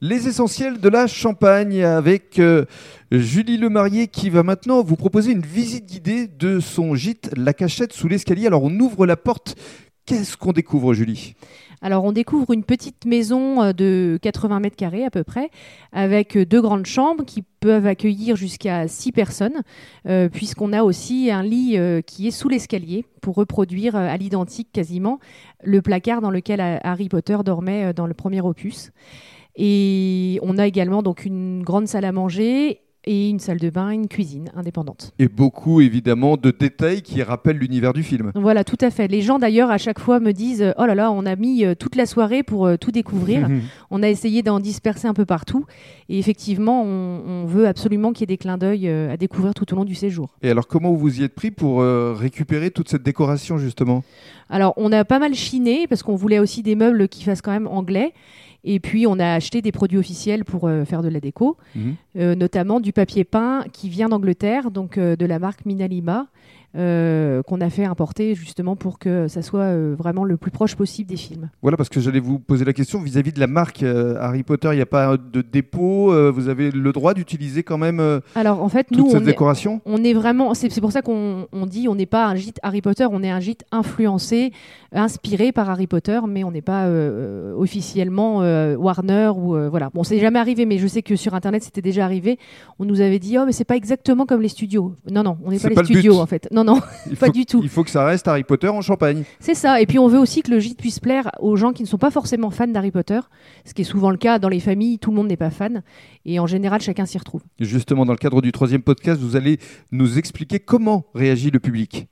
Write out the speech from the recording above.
Les essentiels de la Champagne avec euh, Julie Lemarié qui va maintenant vous proposer une visite guidée de son gîte La Cachette sous l'escalier. Alors on ouvre la porte. Qu'est-ce qu'on découvre Julie? Alors on découvre une petite maison euh, de 80 mètres carrés à peu près, avec euh, deux grandes chambres qui peuvent accueillir jusqu'à six personnes, puisqu'on a aussi un lit qui est sous l'escalier pour reproduire à l'identique quasiment le placard dans lequel Harry Potter dormait dans le premier opus. Et on a également donc une grande salle à manger et une salle de bain, une cuisine indépendante. Et beaucoup évidemment de détails qui rappellent l'univers du film. Voilà, tout à fait. Les gens d'ailleurs à chaque fois me disent "Oh là là, on a mis euh, toute la soirée pour euh, tout découvrir. on a essayé d'en disperser un peu partout et effectivement, on, veut absolument qu'il y ait des clins d'œil euh, à découvrir tout au long du séjour." Et alors comment vous y êtes pris pour récupérer toute cette décoration justement? Alors, on a pas mal chiné parce qu'on voulait aussi des meubles qui fassent quand même anglais. Et puis, on a acheté des produits officiels pour euh, faire de la déco, mhm. euh, notamment du papier peint qui vient d'Angleterre, donc euh, de la marque Minalima, euh, qu'on a fait importer justement pour que ça soit euh, vraiment le plus proche possible des films. Voilà, parce que j'allais vous poser la question vis-à-vis de la marque euh, Harry Potter, il n'y a pas de dépôt, vous avez le droit d'utiliser quand même Alors en fait, toute nous, cette on décoration est, on est vraiment, c'est pour ça qu'on dit on n'est pas un gîte Harry Potter, on est un gîte influencé, inspiré par Harry Potter, mais on n'est pas officiellement Warner ou voilà. Bon, c'est jamais arrivé, mais je sais que sur Internet c'était déjà arrivé. On nous avait dit oh mais c'est pas exactement comme les studios. Non non, on n'est pas les studios en fait. Non, non, pas du tout. Il faut que ça reste Harry Potter en Champagne. C'est ça. Et puis on veut aussi que le gîte puisse plaire aux gens qui ne sont pas forcément fans d'Harry Potter, ce qui est souvent le cas dans les familles. Tout le monde n'est pas fan. Et en général, chacun s'y retrouve. Justement, dans le cadre du troisième podcast, vous allez nous expliquer comment réagit le public.